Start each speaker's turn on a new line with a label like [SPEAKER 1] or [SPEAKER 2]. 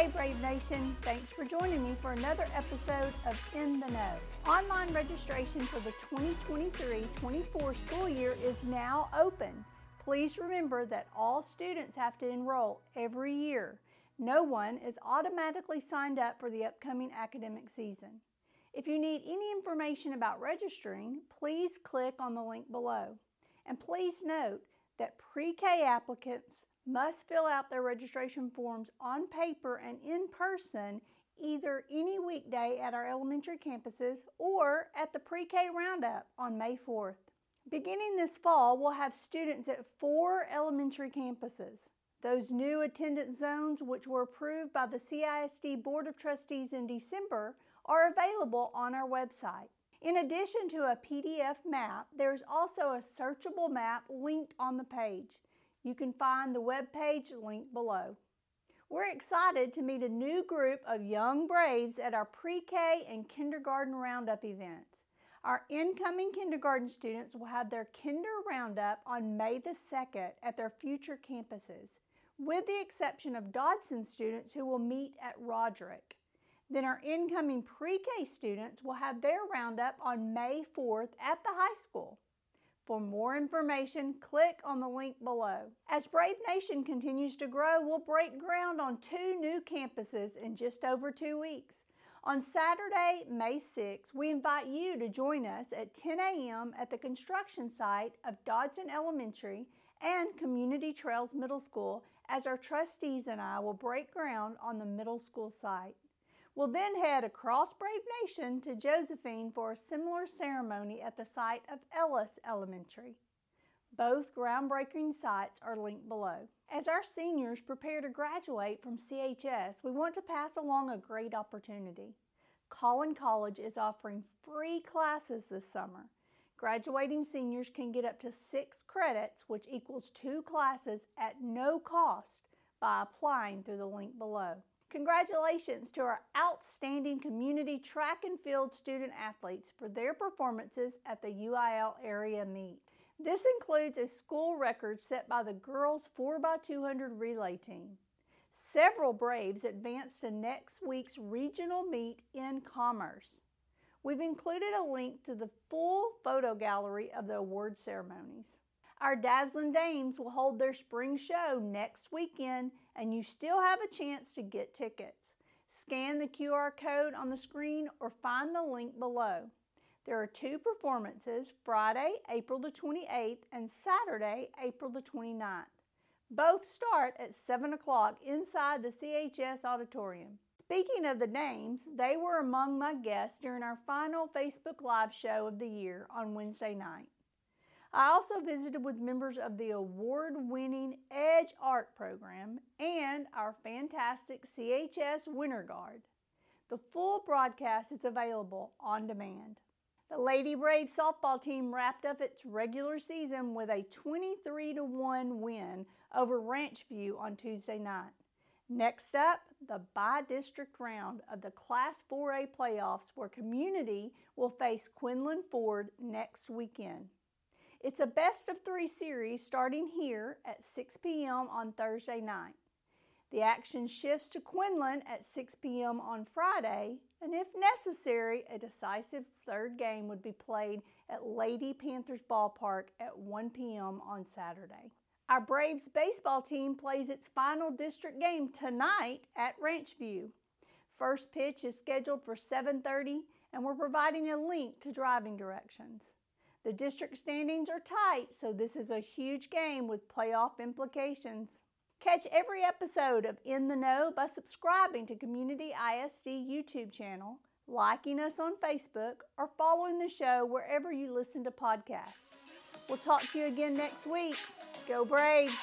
[SPEAKER 1] Hey Brave Nation, thanks for joining me for another episode of In the Know. Online registration for the 2023-24 school year is now open. Please remember that all students have to enroll every year. No one is automatically signed up for the upcoming academic season. If you need any information about registering, please click on the link below. And please note that pre-K applicants must fill out their registration forms on paper and in person either any weekday at our elementary campuses or at the pre-K roundup on May 4th. Beginning this fall, we'll have students at four elementary campuses. Those new attendance zones, which were approved by the CISD Board of Trustees in December, are available on our website. In addition to a PDF map, there's also a searchable map linked on the page. You can find the web page link below. We're excited to meet a new group of young Braves at our pre-K and kindergarten roundup events. Our incoming kindergarten students will have their kinder roundup on May the 2nd at their future campuses, with the exception of Dodson students who will meet at Roderick. Then our incoming pre-K students will have their roundup on May 4th at the high school. For more information, click on the link below. As Brave Nation continues to grow, we'll break ground on two new campuses in just over two weeks. On Saturday, May 6th, we invite you to join us at 10 a.m. at the construction site of Dodson Elementary and Community Trails Middle School as our trustees and I will break ground on the middle school site. We'll then head across Brave Nation to Josephine for a similar ceremony at the site of Ellis Elementary. Both groundbreaking sites are linked below. As our seniors prepare to graduate from CHS, we want to pass along a great opportunity. Collin College is offering free classes this summer. Graduating seniors can get up to six credits, which equals two classes at no cost, by applying through the link below. Congratulations to our outstanding community track and field student athletes for their performances at the UIL area meet. This includes a school record set by the girls 4x200 relay team. Several Braves advanced to next week's regional meet in Commerce. We've included a link to the full photo gallery of the award ceremonies. Our Dazzling Dames will hold their spring show next weekend, and you still have a chance to get tickets. Scan the QR code on the screen or find the link below. There are two performances Friday, April the 28th, and Saturday, April the 29th. Both start at 7 o'clock inside the CHS auditorium. Speaking of the Dames, they were among my guests during our final Facebook Live show of the year on Wednesday night. I also visited with members of the award winning Edge Art program and our fantastic CHS Winter Guard. The full broadcast is available on demand. The Lady Brave softball team wrapped up its regular season with a 23 1 win over Ranchview on Tuesday night. Next up, the bi-district round of the Class 4A playoffs, where Community will face Quinlan Ford next weekend. It's a best of three series starting here at 6 p.m. on Thursday night. The action shifts to Quinlan at 6 p.m. on Friday, and if necessary, a decisive third game would be played at Lady Panthers Ballpark at 1 p.m. on Saturday. Our Braves baseball team plays its final district game tonight at Ranchview. First pitch is scheduled for 7:30 and we're providing a link to driving directions. The district standings are tight, so this is a huge game with playoff implications. Catch every episode of In the Know by subscribing to Community ISD YouTube channel, liking us on Facebook, or following the show wherever you listen to podcasts. We'll talk to you again next week. Go Braves!